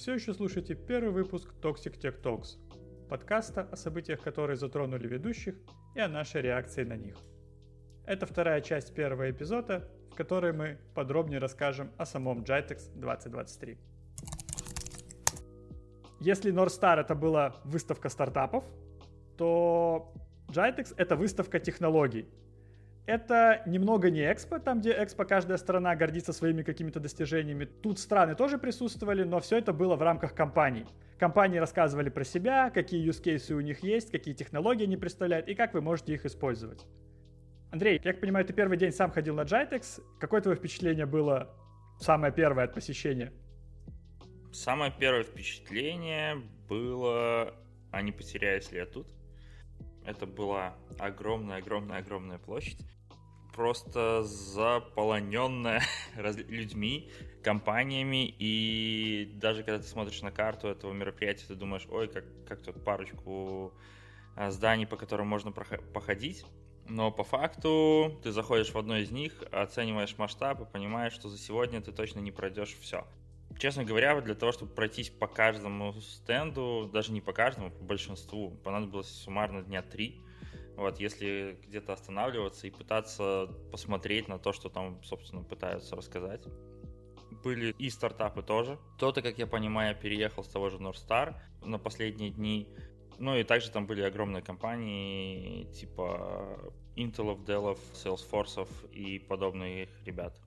Все еще слушаете первый выпуск Toxic Tech Talks, подкаста о событиях, которые затронули ведущих и о нашей реакции на них. Это вторая часть первого эпизода, в которой мы подробнее расскажем о самом Jitex 2023. Если North Star это была выставка стартапов, то Jitex это выставка технологий, это немного не экспо, там, где экспо каждая страна гордится своими какими-то достижениями. Тут страны тоже присутствовали, но все это было в рамках компаний. Компании рассказывали про себя, какие use cases у них есть, какие технологии они представляют и как вы можете их использовать. Андрей, я понимаю, ты первый день сам ходил на Jitex. Какое твое впечатление было самое первое от посещения? Самое первое впечатление было, а не потеряюсь ли я тут? Это была огромная-огромная-огромная площадь, просто заполоненная людьми, компаниями, и даже когда ты смотришь на карту этого мероприятия, ты думаешь, ой, как, как тут парочку а, зданий, по которым можно походить, но по факту ты заходишь в одно из них, оцениваешь масштаб и понимаешь, что за сегодня ты точно не пройдешь все. Честно говоря, для того, чтобы пройтись по каждому стенду, даже не по каждому, по большинству, понадобилось суммарно дня три. Вот, если где-то останавливаться и пытаться посмотреть на то, что там, собственно, пытаются рассказать. Были и стартапы тоже. Кто-то, как я понимаю, переехал с того же North Star на последние дни. Ну и также там были огромные компании типа Intel, Dell, Salesforce и подобные ребят.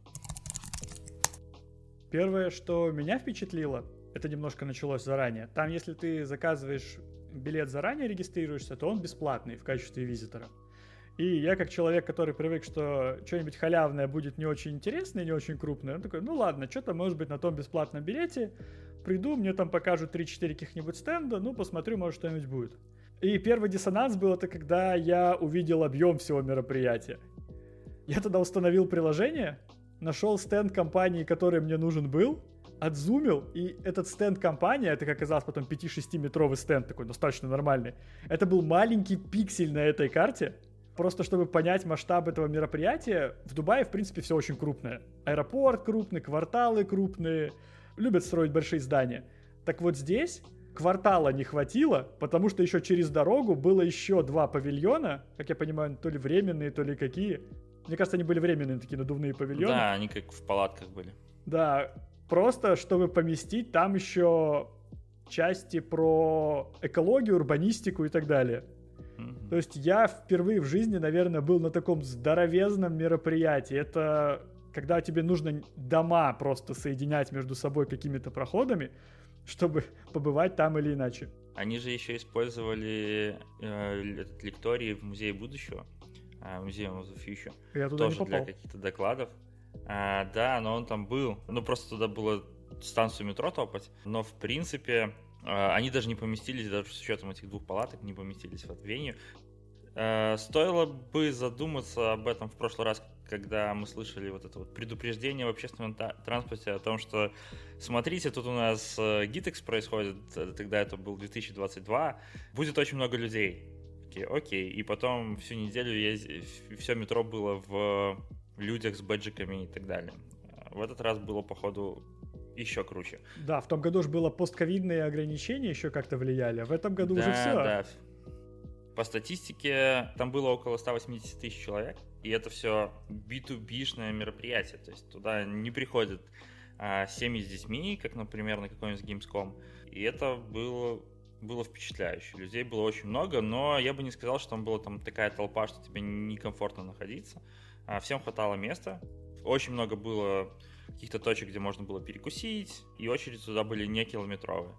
Первое, что меня впечатлило, это немножко началось заранее. Там, если ты заказываешь билет заранее, регистрируешься, то он бесплатный в качестве визитора. И я как человек, который привык, что что-нибудь халявное будет не очень интересное, не очень крупное, он такой, ну ладно, что-то может быть на том бесплатном билете, приду, мне там покажут 3-4 каких-нибудь стенда, ну посмотрю, может что-нибудь будет. И первый диссонанс был это, когда я увидел объем всего мероприятия. Я тогда установил приложение, нашел стенд компании, который мне нужен был, отзумил, и этот стенд компании, это, как оказалось, потом 5-6 метровый стенд такой, достаточно нормальный, это был маленький пиксель на этой карте, Просто чтобы понять масштаб этого мероприятия, в Дубае, в принципе, все очень крупное. Аэропорт крупный, кварталы крупные, любят строить большие здания. Так вот здесь квартала не хватило, потому что еще через дорогу было еще два павильона, как я понимаю, то ли временные, то ли какие. Мне кажется, они были временные, такие надувные павильоны. Да, они как в палатках были. Да, просто чтобы поместить там еще части про экологию, урбанистику и так далее. Mm-hmm. То есть я впервые в жизни, наверное, был на таком здоровезном мероприятии. Это когда тебе нужно дома просто соединять между собой какими-то проходами, чтобы побывать там или иначе. Они же еще использовали э, этот лекторий в Музее будущего. Museum of the Future. Я туда тоже не попал. для каких-то докладов. А, да, но он там был. Ну, просто туда было станцию метро топать. Но, в принципе, а, они даже не поместились, даже с учетом этих двух палаток, не поместились в веню. А, стоило бы задуматься об этом в прошлый раз, когда мы слышали вот это вот предупреждение в общественном транспорте о том, что смотрите, тут у нас GitEx э, происходит, э, тогда это был 2022, будет очень много людей такие, окей. И потом всю неделю езд... все метро было в людях с бэджиками и так далее. В этот раз было, походу, еще круче. Да, в том году же было постковидные ограничения еще как-то влияли, а в этом году да, уже все. Да, по статистике там было около 180 тысяч человек, и это все B2B-шное мероприятие, то есть туда не приходят а, семьи с детьми, как, например, на какой-нибудь Gamescom, и это было было впечатляюще. Людей было очень много, но я бы не сказал, что там была там такая толпа, что тебе некомфортно находиться. А, всем хватало места. Очень много было каких-то точек, где можно было перекусить, и очереди туда были не километровые.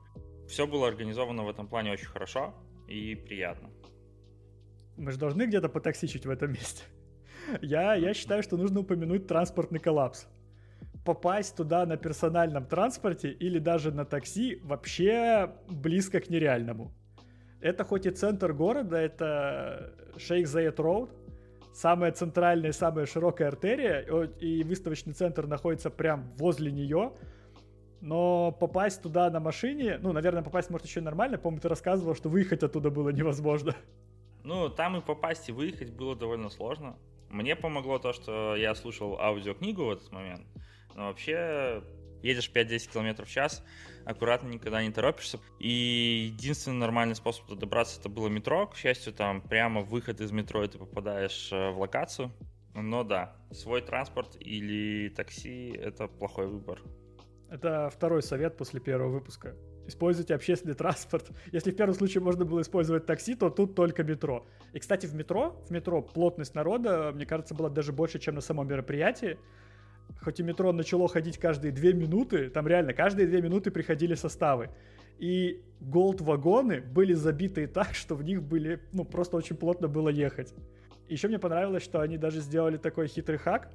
Все было организовано в этом плане очень хорошо и приятно. Мы же должны где-то потоксичить в этом месте. Я, я считаю, что нужно упомянуть транспортный коллапс попасть туда на персональном транспорте или даже на такси вообще близко к нереальному. Это хоть и центр города, это Шейх Заед Роуд, самая центральная, самая широкая артерия, и выставочный центр находится прям возле нее, но попасть туда на машине, ну, наверное, попасть может еще нормально, помню, ты рассказывал, что выехать оттуда было невозможно. Ну, там и попасть, и выехать было довольно сложно. Мне помогло то, что я слушал аудиокнигу в этот момент, но вообще едешь 5-10 км в час, аккуратно, никогда не торопишься. И единственный нормальный способ добраться это было метро. К счастью, там прямо выход из метро, и ты попадаешь э, в локацию. Но да, свой транспорт или такси — это плохой выбор. Это второй совет после первого выпуска. Используйте общественный транспорт. Если в первом случае можно было использовать такси, то тут только метро. И, кстати, в метро, в метро плотность народа, мне кажется, была даже больше, чем на самом мероприятии. Хоть и метро начало ходить каждые две минуты, там реально каждые две минуты приходили составы. И голд-вагоны были забиты так, что в них были, ну, просто очень плотно было ехать. Еще мне понравилось, что они даже сделали такой хитрый хак.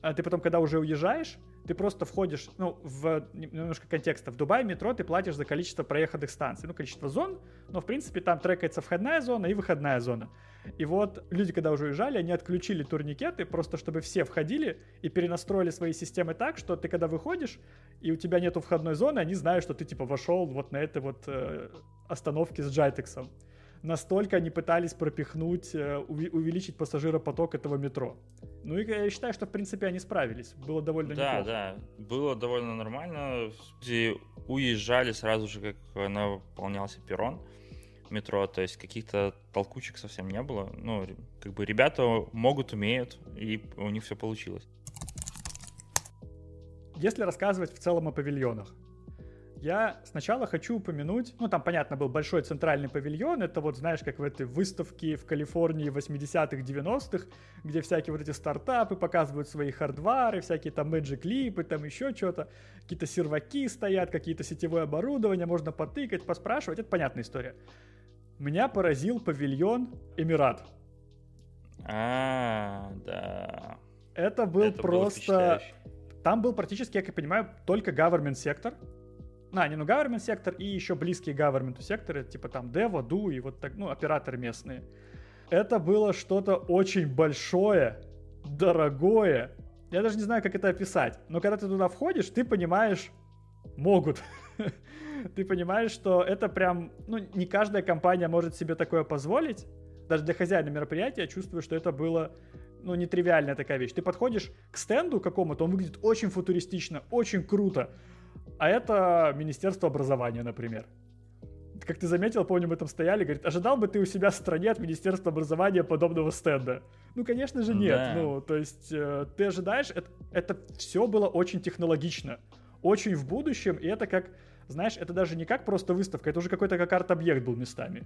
А ты потом, когда уже уезжаешь, ты просто входишь, ну, в немножко контекста. В Дубае метро ты платишь за количество проеханных станций, ну, количество зон, но, в принципе, там трекается входная зона и выходная зона. И вот люди, когда уже уезжали, они отключили турникеты, просто чтобы все входили и перенастроили свои системы так, что ты, когда выходишь, и у тебя нету входной зоны, они знают, что ты, типа, вошел вот на этой вот э, остановке с Джайтексом настолько они пытались пропихнуть, э, увеличить пассажиропоток этого метро. Ну и я считаю, что в принципе они справились. Было довольно да, неплохо. Да, да, было довольно нормально. Люди уезжали сразу же, как наполнялся перрон метро, то есть каких-то толкучек совсем не было. Ну, как бы ребята могут, умеют, и у них все получилось. Если рассказывать в целом о павильонах, я сначала хочу упомянуть, ну там, понятно, был большой центральный павильон, это вот, знаешь, как в этой выставке в Калифорнии 80-х, 90-х, где всякие вот эти стартапы показывают свои хардвары, всякие там Magic Leap, там еще что-то, какие-то серваки стоят, какие-то сетевое оборудование, можно потыкать, поспрашивать, это понятная история. Меня поразил павильон Эмират. А, да. Это был это просто... Там был практически, как я понимаю, только government сектор, а, не, ну, government сектор и еще близкие government секторы, типа там Devo, Du и вот так, ну, операторы местные. Это было что-то очень большое, дорогое. Я даже не знаю, как это описать. Но когда ты туда входишь, ты понимаешь, могут. ты понимаешь, что это прям, ну, не каждая компания может себе такое позволить. Даже для хозяина мероприятия я чувствую, что это было ну, нетривиальная такая вещь. Ты подходишь к стенду какому-то, он выглядит очень футуристично, очень круто. А это Министерство образования, например. Как ты заметил, помню, мы там стояли, говорит, ожидал бы ты у себя в стране от Министерства образования подобного стенда? Ну, конечно же, нет. Да. Ну, то есть, э, ты ожидаешь, это, это все было очень технологично, очень в будущем, и это как, знаешь, это даже не как просто выставка, это уже какой-то как арт-объект был местами.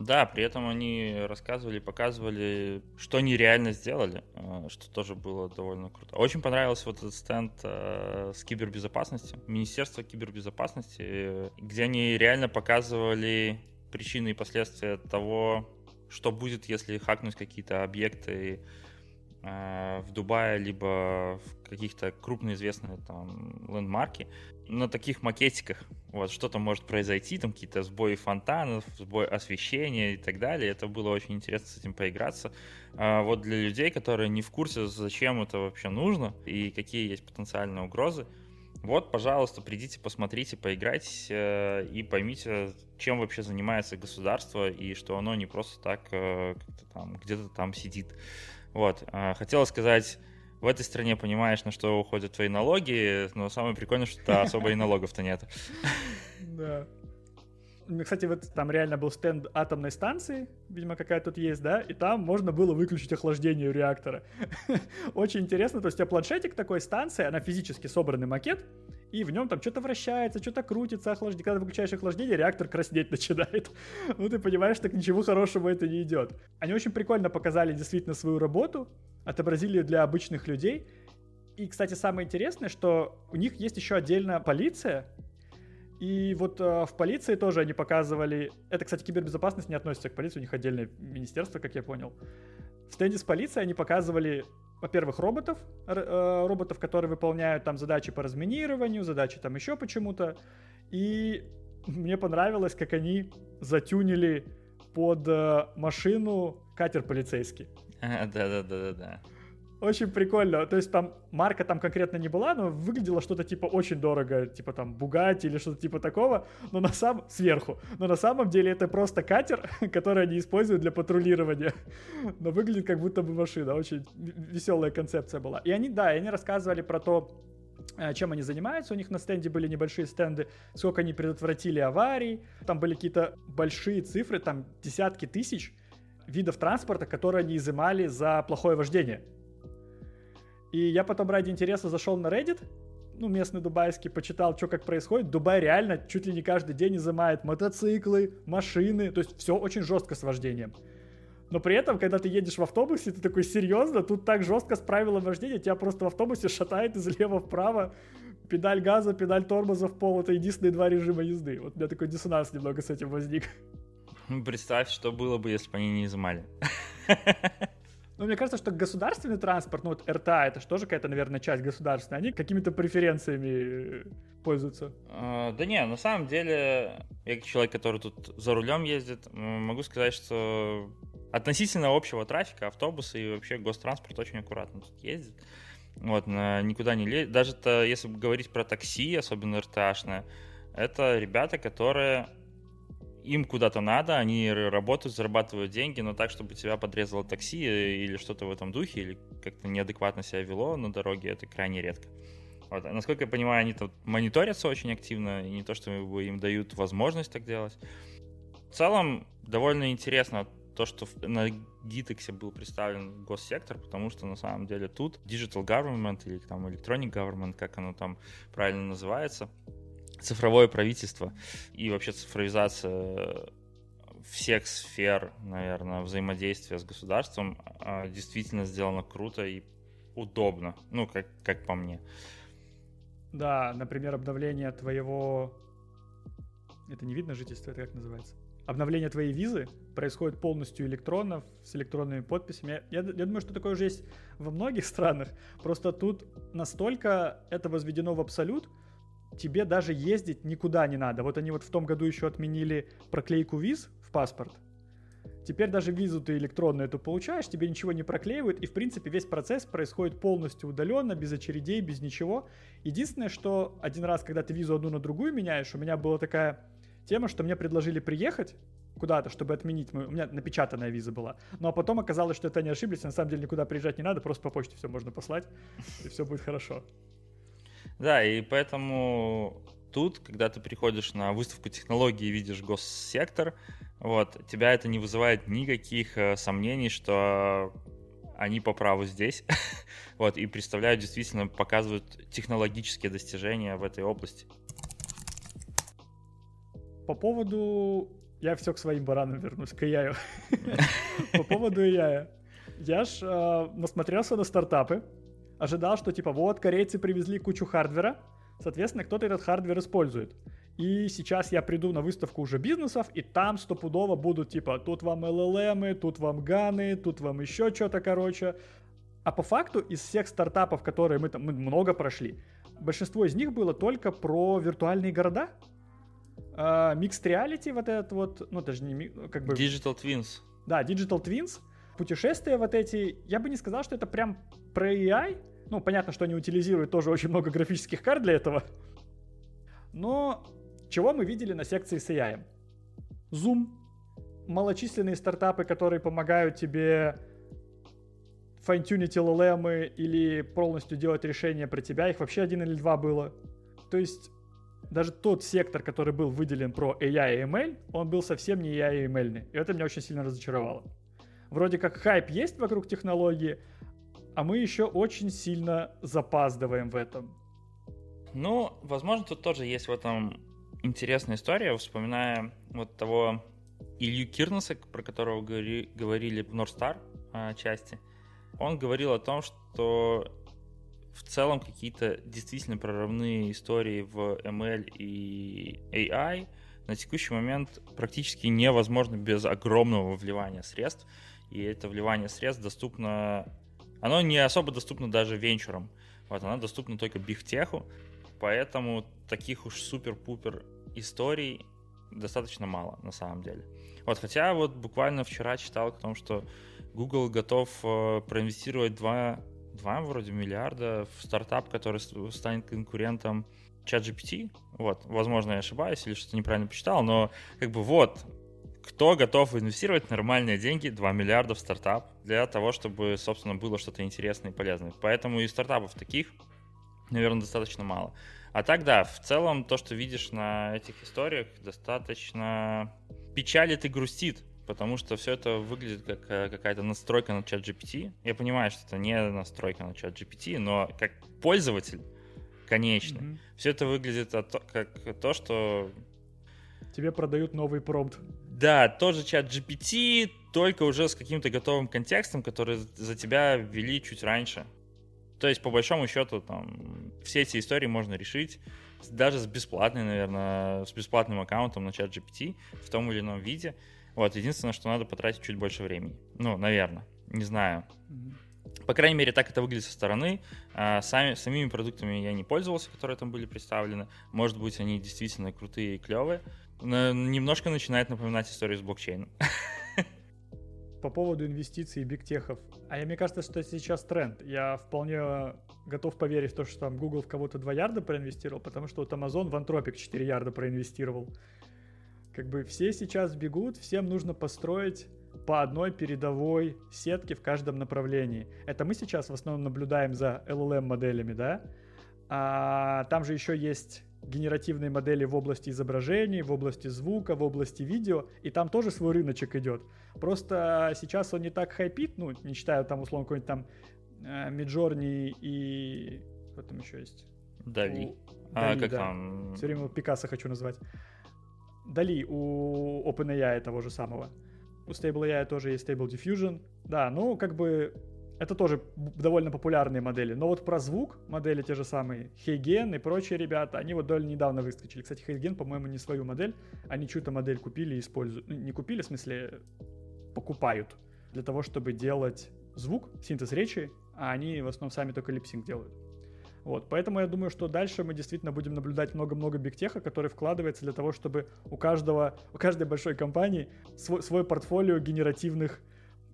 Да, при этом они рассказывали, показывали, что они реально сделали, э, что тоже было довольно круто. Очень понравился вот этот стенд э, с кибербезопасностью, Министерство кибербезопасности, где они реально показывали причины и последствия того, что будет, если хакнуть какие-то объекты э, в Дубае, либо в каких-то крупно известные там лендмарки на таких макетиках, вот, что-то может произойти, там какие-то сбои фонтанов, сбой освещения и так далее. Это было очень интересно с этим поиграться. А вот для людей, которые не в курсе, зачем это вообще нужно и какие есть потенциальные угрозы, вот, пожалуйста, придите, посмотрите, поиграйте э, и поймите, чем вообще занимается государство и что оно не просто так э, там, где-то там сидит. Вот, э, хотела сказать в этой стране понимаешь, на что уходят твои налоги, но самое прикольное, что особо и налогов-то нет. Да. Кстати, вот там реально был стенд атомной станции, видимо, какая тут есть, да, и там можно было выключить охлаждение реактора. Очень интересно, то есть у тебя планшетик такой станции, она физически собранный макет, и в нем там что-то вращается, что-то крутится, охлаждение. Когда выключаешь охлаждение, реактор краснеть начинает. ну, ты понимаешь, так ничего хорошего это не идет. Они очень прикольно показали действительно свою работу, отобразили для обычных людей. И, кстати, самое интересное, что у них есть еще отдельная полиция, и вот э, в полиции тоже они показывали... Это, кстати, кибербезопасность не относится к полиции, у них отдельное министерство, как я понял. В стенде с полицией они показывали, во-первых, роботов, э, роботов, которые выполняют там задачи по разминированию, задачи там еще почему-то. И мне понравилось, как они затюнили под э, машину катер полицейский. Да-да-да-да-да. Очень прикольно. То есть там марка там конкретно не была, но выглядело что-то типа очень дорого, типа там Бугати или что-то типа такого, но на самом сверху. Но на самом деле это просто катер, который они используют для патрулирования. Но выглядит как будто бы машина. Очень веселая концепция была. И они, да, они рассказывали про то, э, чем они занимаются. У них на стенде были небольшие стенды, сколько они предотвратили аварий. Там были какие-то большие цифры, там десятки тысяч видов транспорта, которые они изымали за плохое вождение. И я потом ради интереса зашел на Reddit, ну, местный дубайский, почитал, что как происходит. Дубай реально чуть ли не каждый день изымает мотоциклы, машины, то есть все очень жестко с вождением. Но при этом, когда ты едешь в автобусе, ты такой, серьезно, тут так жестко с правилом вождения, тебя просто в автобусе шатает из лева вправо, педаль газа, педаль тормоза в пол, это единственные два режима езды. Вот у меня такой диссонанс немного с этим возник. Ну, представь, что было бы, если бы они не изымали. Ну, мне кажется, что государственный транспорт, ну вот РТА, это же тоже какая-то, наверное, часть государственной, они какими-то преференциями пользуются. А, да не, на самом деле, я как человек, который тут за рулем ездит, могу сказать, что относительно общего трафика автобусы и вообще гостранспорт очень аккуратно тут ездит. Вот, никуда не лезет. Даже -то, если говорить про такси, особенно РТАшное, это ребята, которые им куда-то надо, они работают, зарабатывают деньги, но так, чтобы тебя подрезало такси или что-то в этом духе, или как-то неадекватно себя вело на дороге, это крайне редко. Вот. А насколько я понимаю, они тут мониторятся очень активно, и не то, что им дают возможность так делать. В целом, довольно интересно то, что на Gitex был представлен госсектор, потому что на самом деле тут Digital Government или там Electronic Government, как оно там правильно называется, цифровое правительство и вообще цифровизация всех сфер, наверное, взаимодействия с государством а, действительно сделано круто и удобно, ну, как, как по мне. Да, например, обновление твоего... Это не видно жительство, это как называется? Обновление твоей визы происходит полностью электронно, с электронными подписями. Я, я думаю, что такое уже есть во многих странах. Просто тут настолько это возведено в абсолют, тебе даже ездить никуда не надо. Вот они вот в том году еще отменили проклейку виз в паспорт. Теперь даже визу ты электронную эту получаешь, тебе ничего не проклеивают, и в принципе весь процесс происходит полностью удаленно, без очередей, без ничего. Единственное, что один раз, когда ты визу одну на другую меняешь, у меня была такая тема, что мне предложили приехать куда-то, чтобы отменить мою... У меня напечатанная виза была. Ну а потом оказалось, что это не ошиблись, на самом деле никуда приезжать не надо, просто по почте все можно послать, и все будет хорошо. Да, и поэтому тут, когда ты приходишь на выставку технологий и видишь госсектор, вот, тебя это не вызывает никаких э, сомнений, что они по праву здесь, вот, и представляют, действительно, показывают технологические достижения в этой области. По поводу... Я все к своим баранам вернусь, к AI. По поводу AI. Я ж э, насмотрелся на стартапы, ожидал, что типа вот корейцы привезли кучу хардвера, соответственно, кто-то этот хардвер использует. И сейчас я приду на выставку уже бизнесов, и там стопудово будут типа, тут вам LLM, тут вам GAN ы, тут вам еще что-то, короче. А по факту из всех стартапов, которые мы там мы много прошли, большинство из них было только про виртуальные города. Mixed Reality вот этот вот, ну даже не как бы... Digital Twins. Да, Digital Twins. Путешествия вот эти, я бы не сказал, что это прям про AI, ну, понятно, что они утилизируют тоже очень много графических карт для этого. Но чего мы видели на секции с AI? Zoom, малочисленные стартапы, которые помогают тебе файнтюнить LLM или полностью делать решения про тебя. Их вообще один или два было. То есть даже тот сектор, который был выделен про AI и ML, он был совсем не AI и ML. И это меня очень сильно разочаровало. Вроде как хайп есть вокруг технологии, а мы еще очень сильно запаздываем в этом. Ну, возможно, тут тоже есть в этом интересная история, вспоминая вот того Илью Кирнеса, про которого говори, говорили в а, части. Он говорил о том, что в целом какие-то действительно прорывные истории в ML и AI на текущий момент практически невозможно без огромного вливания средств. И это вливание средств доступно оно не особо доступно даже венчурам. Вот, оно доступно только бигтеху, поэтому таких уж супер-пупер историй достаточно мало на самом деле. Вот, хотя вот буквально вчера читал о том, что Google готов э, проинвестировать 2, 2 вроде миллиарда в стартап, который станет конкурентом ChatGPT. Вот, возможно, я ошибаюсь или что-то неправильно почитал, но как бы вот, кто готов инвестировать нормальные деньги, 2 миллиарда в стартап, для того, чтобы, собственно, было что-то интересное и полезное. Поэтому и стартапов таких наверное, достаточно мало. А так, да, в целом то, что видишь на этих историях, достаточно печалит и грустит, потому что все это выглядит как э, какая-то настройка на чат GPT. Я понимаю, что это не настройка на чат GPT, но как пользователь конечный, mm-hmm. все это выглядит как то, что... Тебе продают новый промпт. Да, тоже чат GPT, только уже с каким-то готовым контекстом, который за тебя ввели чуть раньше. То есть, по большому счету, там, все эти истории можно решить даже с бесплатной, наверное, с бесплатным аккаунтом на чат GPT в том или ином виде. Вот, единственное, что надо потратить чуть больше времени. Ну, наверное, не знаю. По крайней мере, так это выглядит со стороны. А, сами, самими продуктами я не пользовался, которые там были представлены. Может быть, они действительно крутые и клевые. Но немножко начинает напоминать историю с блокчейном. по поводу инвестиций бигтехов. А я, мне кажется, что это сейчас тренд. Я вполне готов поверить в то, что там Google в кого-то 2 ярда проинвестировал, потому что вот Amazon в Anthropic 4 ярда проинвестировал. Как бы все сейчас бегут, всем нужно построить по одной передовой сетке в каждом направлении. Это мы сейчас в основном наблюдаем за LLM моделями, да? А там же еще есть генеративные модели в области изображений, в области звука, в области видео, и там тоже свой рыночек идет. Просто сейчас он не так хайпит, ну, не считаю там, условно, какой-нибудь там Миджорни э, и... Кто там еще есть? Дали. У... А, Дали, как да. там? Все время Пикассо хочу назвать. Дали у OpenAI того же самого. У Stable AI тоже есть Stable Diffusion. Да, ну, как бы это тоже довольно популярные модели. Но вот про звук модели те же самые, Хейген и прочие ребята, они вот довольно недавно выскочили. Кстати, Хейген, по-моему, не свою модель, они чью-то модель купили и используют. Ну, не купили, в смысле, покупают для того, чтобы делать звук, синтез речи, а они в основном сами только липсинг делают. Вот, поэтому я думаю, что дальше мы действительно будем наблюдать много-много бигтеха, который вкладывается для того, чтобы у каждого, у каждой большой компании свой, свой портфолио генеративных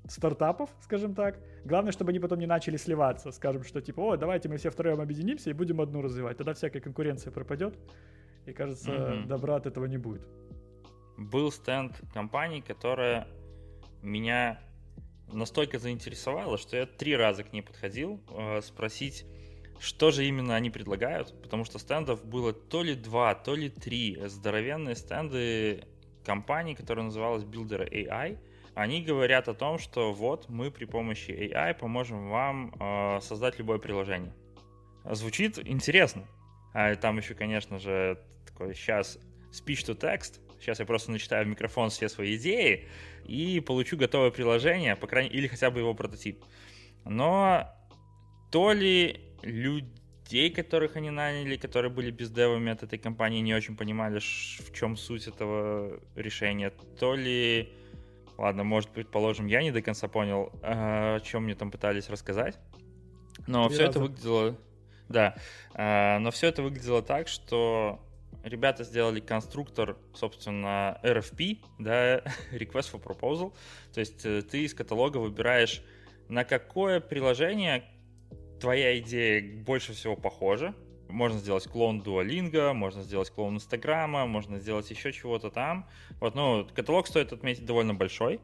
стартапов, скажем так. Главное, чтобы они потом не начали сливаться. Скажем, что типа, о, давайте мы все втроем объединимся и будем одну развивать. Тогда всякая конкуренция пропадет. И кажется, mm-hmm. добра от этого не будет. Был стенд компании, которая меня настолько заинтересовала, что я три раза к ней подходил э, спросить, что же именно они предлагают, потому что стендов было то ли два, то ли три здоровенные стенды компании, которая называлась Builder AI, они говорят о том, что вот мы при помощи AI поможем вам э, создать любое приложение. Звучит интересно. А там еще, конечно же, такой сейчас speech to text. Сейчас я просто начитаю в микрофон все свои идеи и получу готовое приложение, по крайней или хотя бы его прототип. Но то ли людей, которых они наняли, которые были бездевами от этой компании, не очень понимали, в чем суть этого решения, то ли Ладно, может, предположим, я не до конца понял, о чем мне там пытались рассказать. Но все это выглядело... Да, но все это выглядело так, что ребята сделали конструктор, собственно, RFP, да, Request for Proposal. То есть э, ты из каталога выбираешь, на какое приложение твоя идея больше всего похожа, можно сделать клон Duolingo, можно сделать клон Инстаграма, можно сделать еще чего-то там. Вот, ну, каталог стоит отметить довольно большой.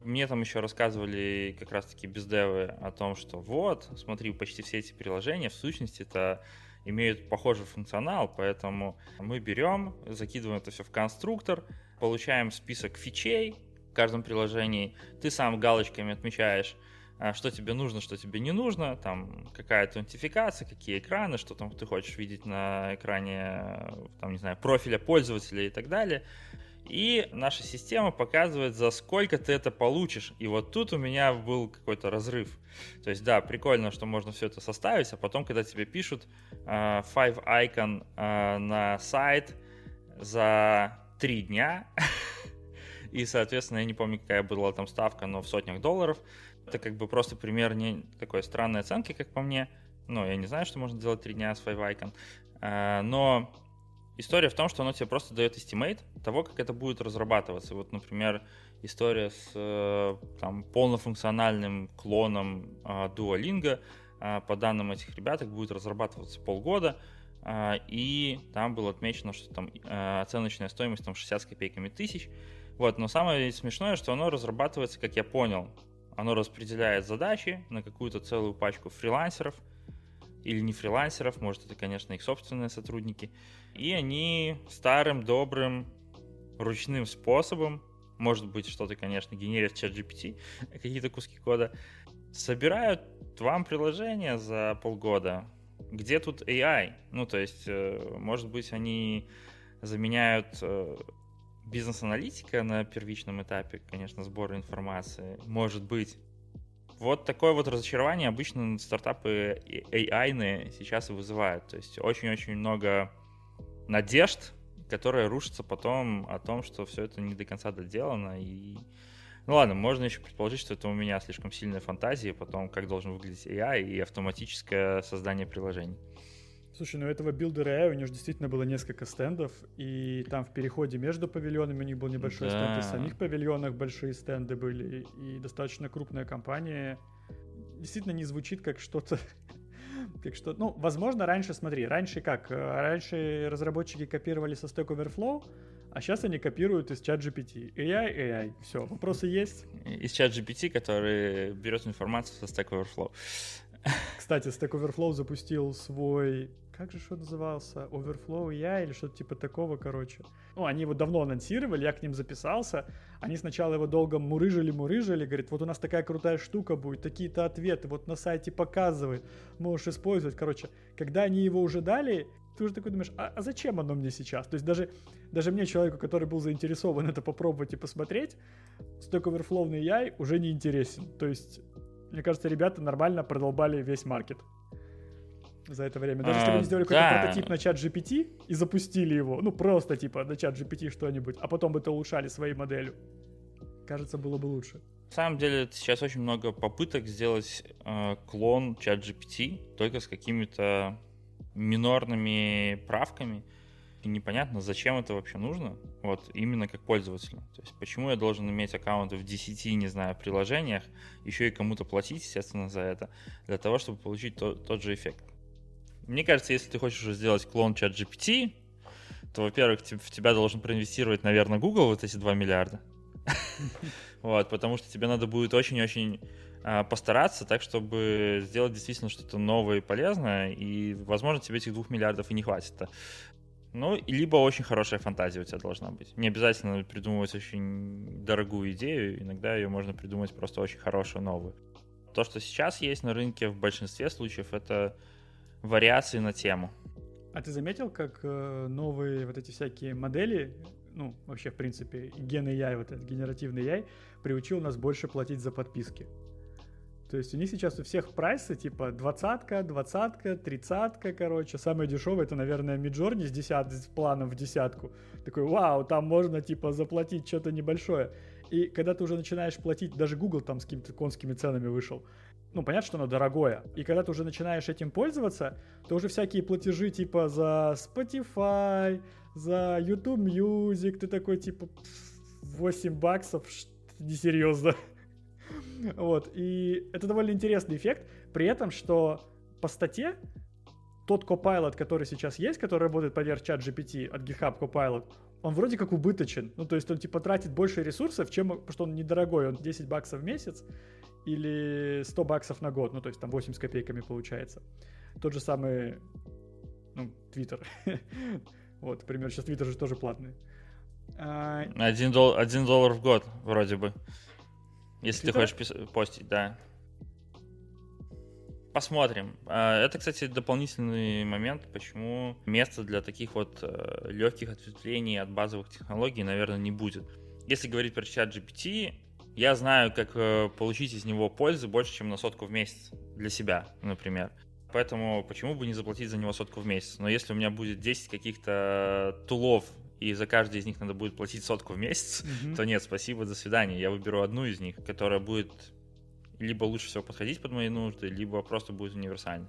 Мне там еще рассказывали как раз-таки бездевы о том, что вот, смотри, почти все эти приложения в сущности это имеют похожий функционал, поэтому мы берем, закидываем это все в конструктор, получаем список фичей в каждом приложении, ты сам галочками отмечаешь, что тебе нужно, что тебе не нужно, там какая-то аутентификация, какие экраны, что там ты хочешь видеть на экране, там, не знаю, профиля пользователя и так далее. И наша система показывает, за сколько ты это получишь. И вот тут у меня был какой-то разрыв. То есть, да, прикольно, что можно все это составить, а потом, когда тебе пишут uh, five icon uh, на сайт за три дня, и, соответственно, я не помню, какая была там ставка, но в сотнях долларов, это как бы просто пример не такой странной оценки, как по мне. Ну, я не знаю, что можно делать три дня с Five Icon. А, но история в том, что оно тебе просто дает estimate того, как это будет разрабатываться. Вот, например, история с э, там, полнофункциональным клоном а, Duolingo, а, по данным этих ребят, будет разрабатываться полгода, и там было отмечено, что там оценочная стоимость там 60 копейками тысяч. Вот, но самое смешное, что оно разрабатывается, как я понял, оно распределяет задачи на какую-то целую пачку фрилансеров. или не фрилансеров, может, это, конечно, их собственные сотрудники. И они старым, добрым, ручным способом, может быть, что-то, конечно, генерит в чат GPT, какие-то куски кода, собирают вам приложение за полгода. Где тут AI? Ну, то есть, э, может быть, они заменяют э, бизнес-аналитика на первичном этапе, конечно, сбора информации. Может быть. Вот такое вот разочарование обычно стартапы AI сейчас и вызывают. То есть очень-очень много надежд, которые рушатся потом о том, что все это не до конца доделано. И... Ну ладно, можно еще предположить, что это у меня слишком сильная фантазия, потом как должен выглядеть AI и автоматическое создание приложений. Слушай, ну этого билдера AI у него же действительно было несколько стендов, и там в переходе между павильонами у них был небольшой да. стенд, и в самих павильонах большие стенды были, и достаточно крупная компания. Действительно не звучит как что-то как что, ну, возможно, раньше, смотри, раньше как? Раньше разработчики копировали со Stack Overflow, а сейчас они копируют из чат GPT. AI, AI. Все, вопросы есть? Из чат GPT, который берет информацию со Stack Overflow. Кстати, Stack Overflow запустил свой как же что назывался, Overflow я или что-то типа такого, короче. Ну, они его давно анонсировали, я к ним записался. Они сначала его долго мурыжили-мурыжили, говорит, вот у нас такая крутая штука будет, такие-то ответы, вот на сайте показывает, можешь использовать. Короче, когда они его уже дали, ты уже такой думаешь, а, а зачем оно мне сейчас? То есть даже, даже мне, человеку, который был заинтересован это попробовать и посмотреть, Stack Overflow AI уже не интересен. То есть, мне кажется, ребята нормально продолбали весь маркет за это время. Даже а, если бы они сделали да. какой-то прототип на чат GPT и запустили его, ну просто типа на чат GPT что-нибудь, а потом бы это улучшали своей моделью, кажется, было бы лучше. На самом деле сейчас очень много попыток сделать э, клон чат GPT только с какими-то минорными правками. И непонятно, зачем это вообще нужно, вот именно как пользователю. То есть почему я должен иметь аккаунты в 10, не знаю, приложениях, еще и кому-то платить, естественно, за это, для того, чтобы получить то, тот же эффект. Мне кажется, если ты хочешь сделать клон чат GPT, то, во-первых, в тебя должен проинвестировать, наверное, Google вот эти 2 миллиарда. Вот, потому что тебе надо будет очень-очень а, постараться так, чтобы сделать действительно что-то новое и полезное, и, возможно, тебе этих двух миллиардов и не хватит. Ну, либо очень хорошая фантазия у тебя должна быть. Не обязательно придумывать очень дорогую идею, иногда ее можно придумать просто очень хорошую новую. То, что сейчас есть на рынке в большинстве случаев, это вариации на тему. А ты заметил, как э, новые вот эти всякие модели, ну, вообще, в принципе, ген AI, вот этот генеративный AI, приучил нас больше платить за подписки? То есть у них сейчас у всех прайсы типа двадцатка, двадцатка, тридцатка, короче. Самое дешевое это, наверное, Миджорни с, десят, с планом в десятку. Такой, вау, там можно типа заплатить что-то небольшое. И когда ты уже начинаешь платить, даже Google там с какими-то конскими ценами вышел, ну, понятно, что оно дорогое. И когда ты уже начинаешь этим пользоваться, то уже всякие платежи типа за Spotify, за YouTube Music, ты такой типа 8 баксов, несерьезно. Вот, и это довольно интересный эффект, при этом, что по статье тот Copilot, который сейчас есть, который работает поверх чат GPT от GitHub Copilot, он вроде как убыточен. Ну, то есть он типа тратит больше ресурсов, чем, потому что он недорогой, он 10 баксов в месяц, или 100 баксов на год, ну то есть там 8 с копейками получается. Тот же самый, ну, Твиттер. вот, например, сейчас Твиттер же тоже платный. А... Один, дол- один доллар в год, вроде бы. Если Twitter? ты хочешь пис- постить, да. Посмотрим. А, это, кстати, дополнительный момент, почему места для таких вот э, легких ответвлений от базовых технологий, наверное, не будет. Если говорить про чат GPT, я знаю, как э, получить из него пользы больше, чем на сотку в месяц для себя, например. Поэтому почему бы не заплатить за него сотку в месяц? Но если у меня будет 10 каких-то тулов, и за каждый из них надо будет платить сотку в месяц, mm-hmm. то нет, спасибо, до свидания. Я выберу одну из них, которая будет либо лучше всего подходить под мои нужды, либо просто будет универсальной.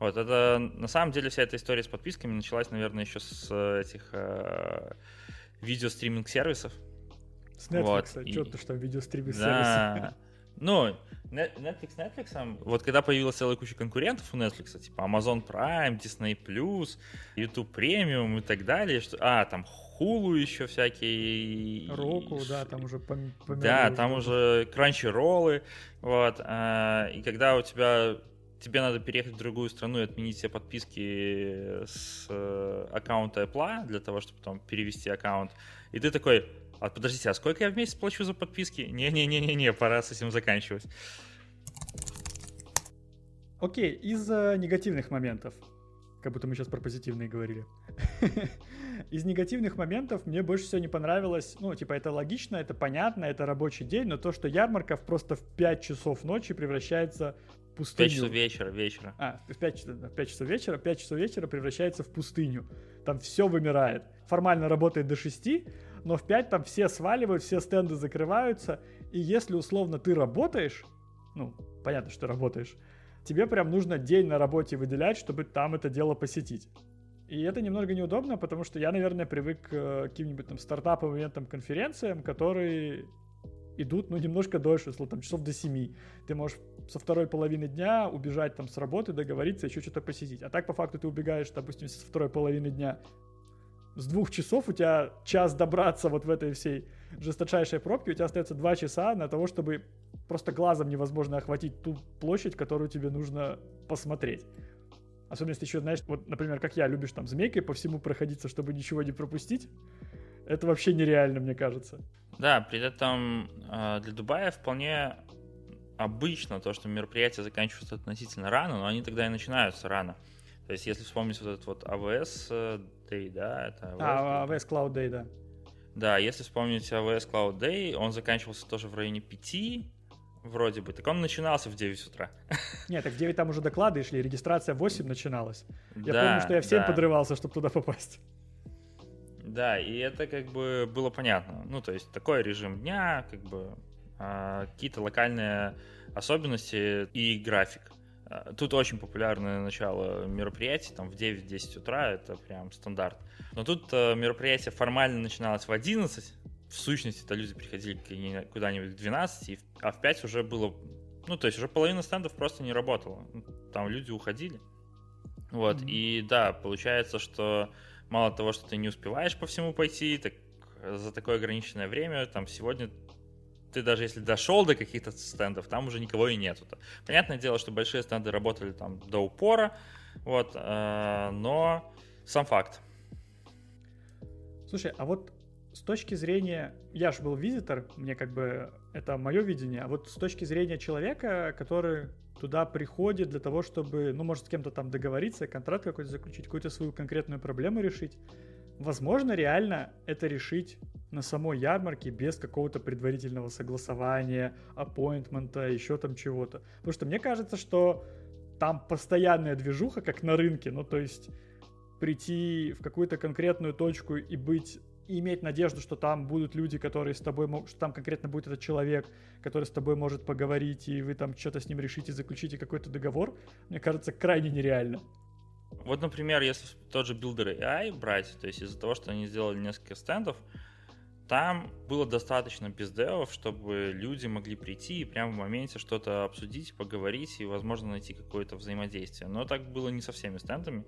Вот, это на самом деле вся эта история с подписками началась, наверное, еще с э, этих э, видеостриминг-сервисов, с Netflix, вот, а что ты что, видеостриминг да. Ну, Netflix Netflix, вот когда появилась целая куча конкурентов у Netflix, типа Amazon Prime, Disney+, YouTube Premium и так далее, что, а, там Hulu еще всякие. Roku, да, там уже помимо. Да, там уже Crunchyroll, вот, а, и когда у тебя тебе надо переехать в другую страну и отменить все подписки с э, аккаунта Apple для того, чтобы потом перевести аккаунт. И ты такой, а подождите, а сколько я в месяц плачу за подписки? Не-не-не-не-не, пора с этим заканчивать. Окей, из негативных моментов. Как будто мы сейчас про позитивные говорили. Из негативных моментов мне больше всего не понравилось, ну, типа, это логично, это понятно, это рабочий день, но то, что ярмарка просто в 5 часов ночи превращается в пустыню. 5 часов вечера, вечера. А, в 5, в 5 часов вечера, 5 часов вечера превращается в пустыню. Там все вымирает. Формально работает до 6, но в 5 там все сваливают, все стенды закрываются, и если условно ты работаешь, ну, понятно, что работаешь, тебе прям нужно день на работе выделять, чтобы там это дело посетить. И это немного неудобно, потому что я, наверное, привык к каким-нибудь там стартапам, ивентам, конференциям, которые идут, ну, немножко дольше, если там часов до 7. Ты можешь со второй половины дня убежать там с работы, договориться, еще что-то посетить. А так, по факту, ты убегаешь, допустим, со второй половины дня с двух часов у тебя час добраться вот в этой всей жесточайшей пробке, у тебя остается два часа на того, чтобы просто глазом невозможно охватить ту площадь, которую тебе нужно посмотреть. Особенно если еще, знаешь, вот, например, как я, любишь там змейкой по всему проходиться, чтобы ничего не пропустить. Это вообще нереально, мне кажется. Да, при этом э, для Дубая вполне обычно то, что мероприятия заканчиваются относительно рано, но они тогда и начинаются рано. То есть, если вспомнить вот этот вот AWS э, Day, да, это AWS, а, AWS Cloud Day, да. Да, если вспомнить AWS Cloud Day, он заканчивался тоже в районе 5, вроде бы. Так он начинался в 9 утра. Нет, так в 9 там уже доклады шли, регистрация в 8 начиналась. Я да, помню, что я всем да. подрывался, чтобы туда попасть. Да, и это как бы было понятно. Ну, то есть такой режим дня, как бы а, какие-то локальные особенности и график. А, тут очень популярное начало мероприятий, там в 9-10 утра, это прям стандарт. Но тут а, мероприятие формально начиналось в 11, в сущности, то люди приходили куда-нибудь в 12, а в 5 уже было... Ну, то есть уже половина стендов просто не работала. Ну, там люди уходили. Вот, mm-hmm. и да, получается, что мало того, что ты не успеваешь по всему пойти, так за такое ограниченное время, там сегодня ты даже если дошел до каких-то стендов, там уже никого и нету. -то. Понятное дело, что большие стенды работали там до упора, вот, э, но сам факт. Слушай, а вот с точки зрения, я же был визитор, мне как бы это мое видение, а вот с точки зрения человека, который туда приходит для того, чтобы, ну, может, с кем-то там договориться, контракт какой-то заключить, какую-то свою конкретную проблему решить, возможно, реально это решить на самой ярмарке без какого-то предварительного согласования, аппоинтмента, еще там чего-то. Потому что мне кажется, что там постоянная движуха, как на рынке, ну, то есть прийти в какую-то конкретную точку и быть и иметь надежду, что там будут люди, которые с тобой что там конкретно будет этот человек, который с тобой может поговорить, и вы там что-то с ним решите, заключите какой-то договор, мне кажется, крайне нереально. Вот, например, если тот же Builder AI брать, то есть из-за того, что они сделали несколько стендов, там было достаточно бездевов, чтобы люди могли прийти и прямо в моменте что-то обсудить, поговорить и, возможно, найти какое-то взаимодействие. Но так было не со всеми стендами.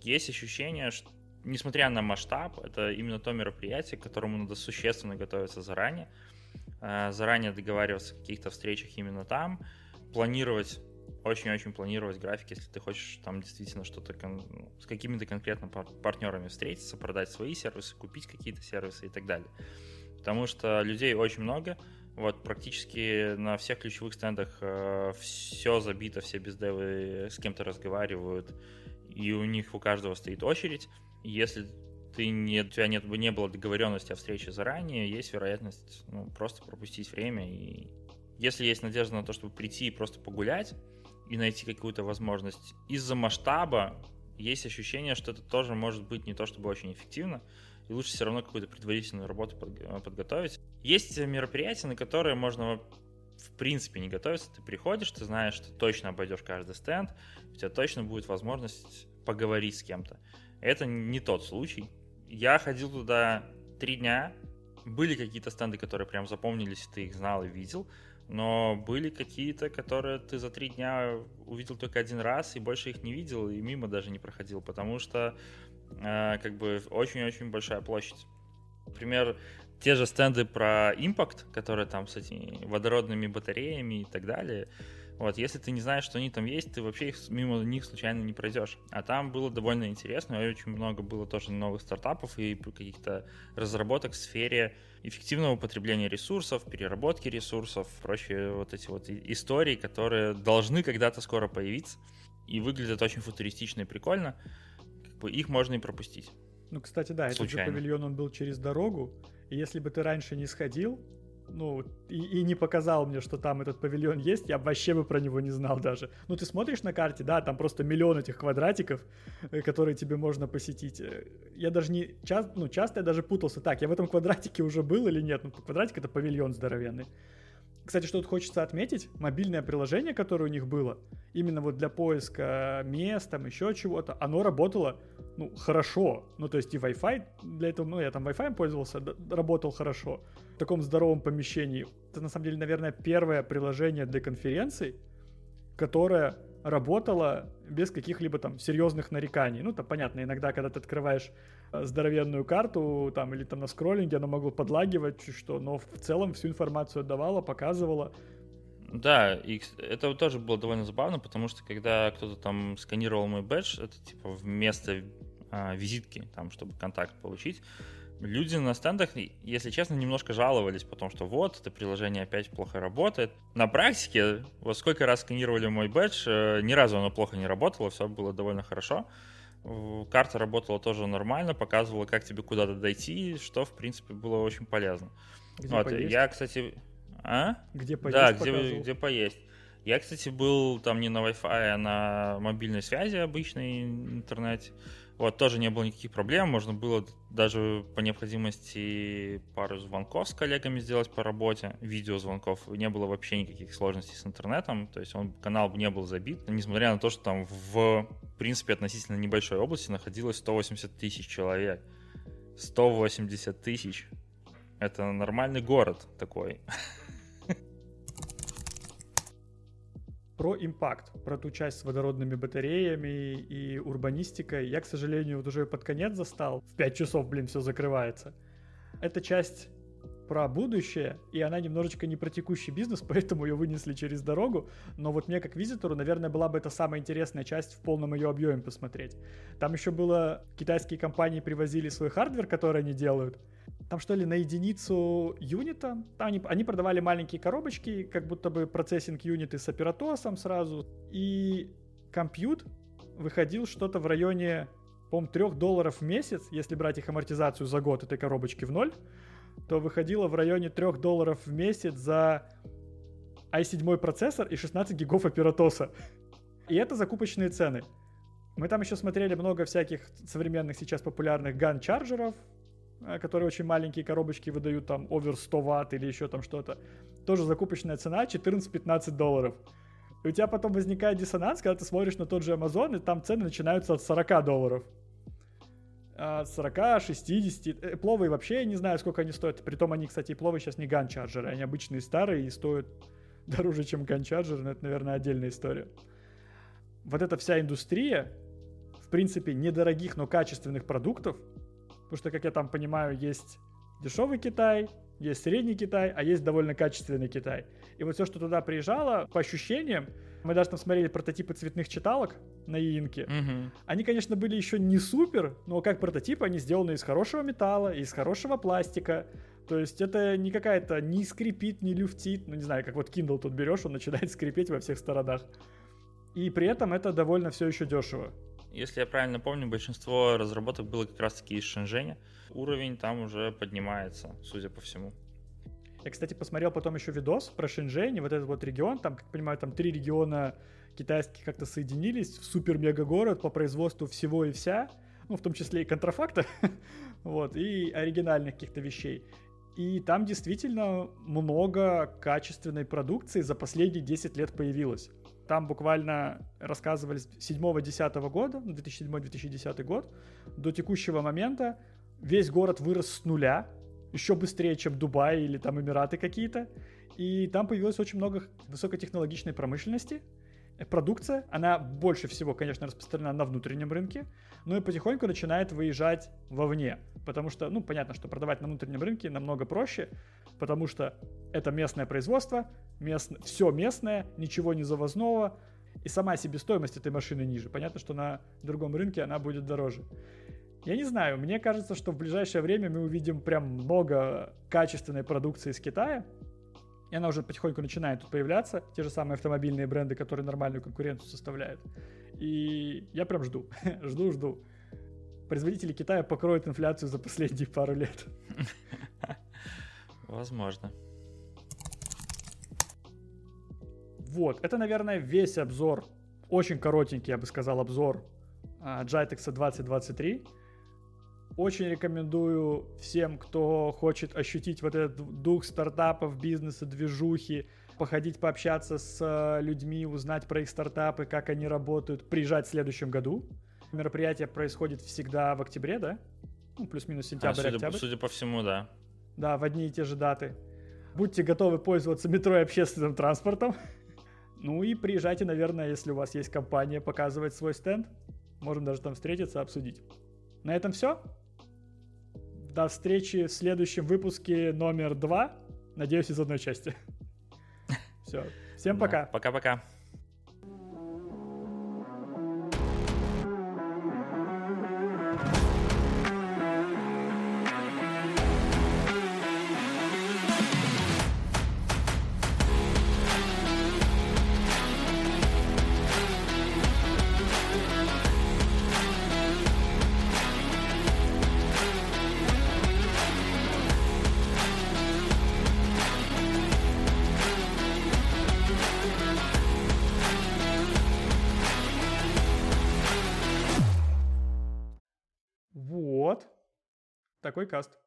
Есть ощущение, что несмотря на масштаб, это именно то мероприятие, к которому надо существенно готовиться заранее, э, заранее договариваться о каких-то встречах именно там, планировать очень-очень планировать график, если ты хочешь там действительно что-то кон- ну, с какими-то конкретно пар- партнерами встретиться, продать свои сервисы, купить какие-то сервисы и так далее. Потому что людей очень много, вот практически на всех ключевых стендах э, все забито, все бездевы с кем-то разговаривают, и у них у каждого стоит очередь. Если ты не, у тебя нет, не было договоренности о встрече заранее, есть вероятность ну, просто пропустить время. И если есть надежда на то, чтобы прийти и просто погулять и найти какую-то возможность, из-за масштаба есть ощущение, что это тоже может быть не то чтобы очень эффективно, и лучше все равно какую-то предварительную работу подготовить. Есть мероприятия, на которые можно в принципе не готовиться. Ты приходишь, ты знаешь, что точно обойдешь каждый стенд, у тебя точно будет возможность поговорить с кем-то. Это не тот случай. Я ходил туда три дня. Были какие-то стенды, которые прям запомнились, ты их знал и видел. Но были какие-то, которые ты за три дня увидел только один раз и больше их не видел и мимо даже не проходил, потому что э, как бы очень-очень большая площадь. Например, те же стенды про импакт, которые там с этими водородными батареями и так далее, Вот, если ты не знаешь, что они там есть, ты вообще их, мимо них случайно не пройдешь. А там было довольно интересно, и очень много было тоже новых стартапов и каких-то разработок в сфере эффективного употребления ресурсов, переработки ресурсов, прочие вот эти вот истории, которые должны когда-то скоро появиться и выглядят очень футуристично и прикольно. Как бы их можно и пропустить. Ну, кстати, да, Случайно. этот же павильон, он был через дорогу, и если бы ты раньше не сходил, ну, и, и не показал мне, что там этот павильон есть, я вообще бы про него не знал даже. Ну, ты смотришь на карте, да, там просто миллион этих квадратиков, э, которые тебе можно посетить. Э, я даже не... Часто, ну, часто я даже путался. Так, я в этом квадратике уже был или нет? Ну, квадратик — это павильон здоровенный. Кстати, что тут хочется отметить, мобильное приложение, которое у них было, именно вот для поиска мест, там еще чего-то, оно работало, ну, хорошо. Ну, то есть и Wi-Fi для этого, ну, я там Wi-Fi пользовался, работал хорошо. В таком здоровом помещении. Это, на самом деле, наверное, первое приложение для конференций, которое работала без каких-либо там серьезных нареканий. Ну, там понятно, иногда, когда ты открываешь э, здоровенную карту там или там на скроллинге, оно могло подлагивать, что, но в целом всю информацию отдавала, показывала. Да, и это тоже было довольно забавно, потому что когда кто-то там сканировал мой бэдж, это типа вместо а, визитки, там, чтобы контакт получить, люди на стендах, если честно, немножко жаловались, потому что вот, это приложение опять плохо работает. На практике, вот сколько раз сканировали мой бэдж, э, ни разу оно плохо не работало, все было довольно хорошо. Карта работала тоже нормально, показывала, как тебе куда-то дойти, что, в принципе, было очень полезно. Где вот, поесть? я, кстати... А? Где поесть Да, где, где поесть. Я, кстати, был там не на Wi-Fi, а на мобильной связи обычной интернете. Вот, тоже не было никаких проблем, можно было даже по необходимости пару звонков с коллегами сделать по работе, видеозвонков, не было вообще никаких сложностей с интернетом, то есть он, канал не был забит, несмотря на то, что там в, в принципе, относительно небольшой области находилось 180 тысяч человек. 180 тысяч. Это нормальный город такой. про импакт, про ту часть с водородными батареями и урбанистикой. Я, к сожалению, вот уже под конец застал. В 5 часов, блин, все закрывается. Эта часть про будущее, и она немножечко не про текущий бизнес, поэтому ее вынесли через дорогу. Но вот мне как визитору, наверное, была бы это самая интересная часть в полном ее объеме посмотреть. Там еще было, китайские компании привозили свой hardware, который они делают, там что ли на единицу юнита, там они, они продавали маленькие коробочки, как будто бы processing unit ы с оператосом сразу, и compute выходил что-то в районе, по-моему, 3 долларов в месяц, если брать их амортизацию за год этой коробочки в ноль, то выходило в районе 3 долларов в месяц за i7 процессор и 16 гигов оператоса. И это закупочные цены. Мы там еще смотрели много всяких современных сейчас популярных ган-чарджеров, которые очень маленькие коробочки выдают там овер 100 ватт или еще там что-то. Тоже закупочная цена 14-15 долларов. И у тебя потом возникает диссонанс, когда ты смотришь на тот же Amazon, и там цены начинаются от 40 долларов. От 40, 60. Пловые вообще я не знаю, сколько они стоят. Притом они, кстати, пловые сейчас не ганчарджеры, они обычные старые и стоят дороже, чем ганчарджеры, но это, наверное, отдельная история. Вот эта вся индустрия, в принципе, недорогих, но качественных продуктов, Потому что, как я там понимаю, есть дешевый Китай, есть средний Китай, а есть довольно качественный Китай. И вот все, что туда приезжало, по ощущениям, мы даже там смотрели прототипы цветных читалок на Иинке. Угу. Они, конечно, были еще не супер, но как прототипы они сделаны из хорошего металла, из хорошего пластика. То есть это не какая-то, не скрипит, не люфтит. Ну, не знаю, как вот Kindle тут берешь, он начинает скрипеть во всех сторонах. И при этом это довольно все еще дешево. Если я правильно помню, большинство разработок было как раз-таки из Шэньчжэня. Уровень там уже поднимается, судя по всему. Я, кстати, посмотрел потом еще видос про Шэньчжэнь, вот этот вот регион, там, как понимаю, там три региона китайских как-то соединились в супер-мега-город по производству всего и вся, ну, в том числе и контрафакта, вот, и оригинальных каких-то вещей. И там действительно много качественной продукции за последние 10 лет появилось. Там буквально рассказывали с 7-10 года, 2007-2010 ну, год, до текущего момента весь город вырос с нуля, еще быстрее, чем Дубай или там Эмираты какие-то. И там появилось очень много высокотехнологичной промышленности. Продукция, она больше всего, конечно, распространена на внутреннем рынке, но и потихоньку начинает выезжать вовне. Потому что, ну, понятно, что продавать на внутреннем рынке намного проще, потому что это местное производство, мест... все местное, ничего не завозного, и сама себестоимость этой машины ниже. Понятно, что на другом рынке она будет дороже. Я не знаю, мне кажется, что в ближайшее время мы увидим прям много качественной продукции из Китая, и она уже потихоньку начинает тут появляться. Те же самые автомобильные бренды, которые нормальную конкуренцию составляют. И я прям жду. жду, жду. Производители Китая покроют инфляцию за последние пару лет. Возможно. Вот, это, наверное, весь обзор. Очень коротенький, я бы сказал, обзор Jitex 2023. Очень рекомендую всем, кто хочет ощутить вот этот дух стартапов, бизнеса, движухи, походить, пообщаться с э, людьми, узнать про их стартапы, как они работают, приезжать в следующем году. Мероприятие происходит всегда в октябре, да? Ну, плюс-минус а, сентябрь, а, судя, октябрь. Судя по всему, да. Да, в одни и те же даты. Будьте готовы пользоваться метро и общественным транспортом. Ну и приезжайте, наверное, если у вас есть компания, показывать свой стенд. Можем даже там встретиться, обсудить. На этом все. До встречи в следующем выпуске номер два. Надеюсь, из одной части. Все. Всем пока. Пока-пока. Такой каст.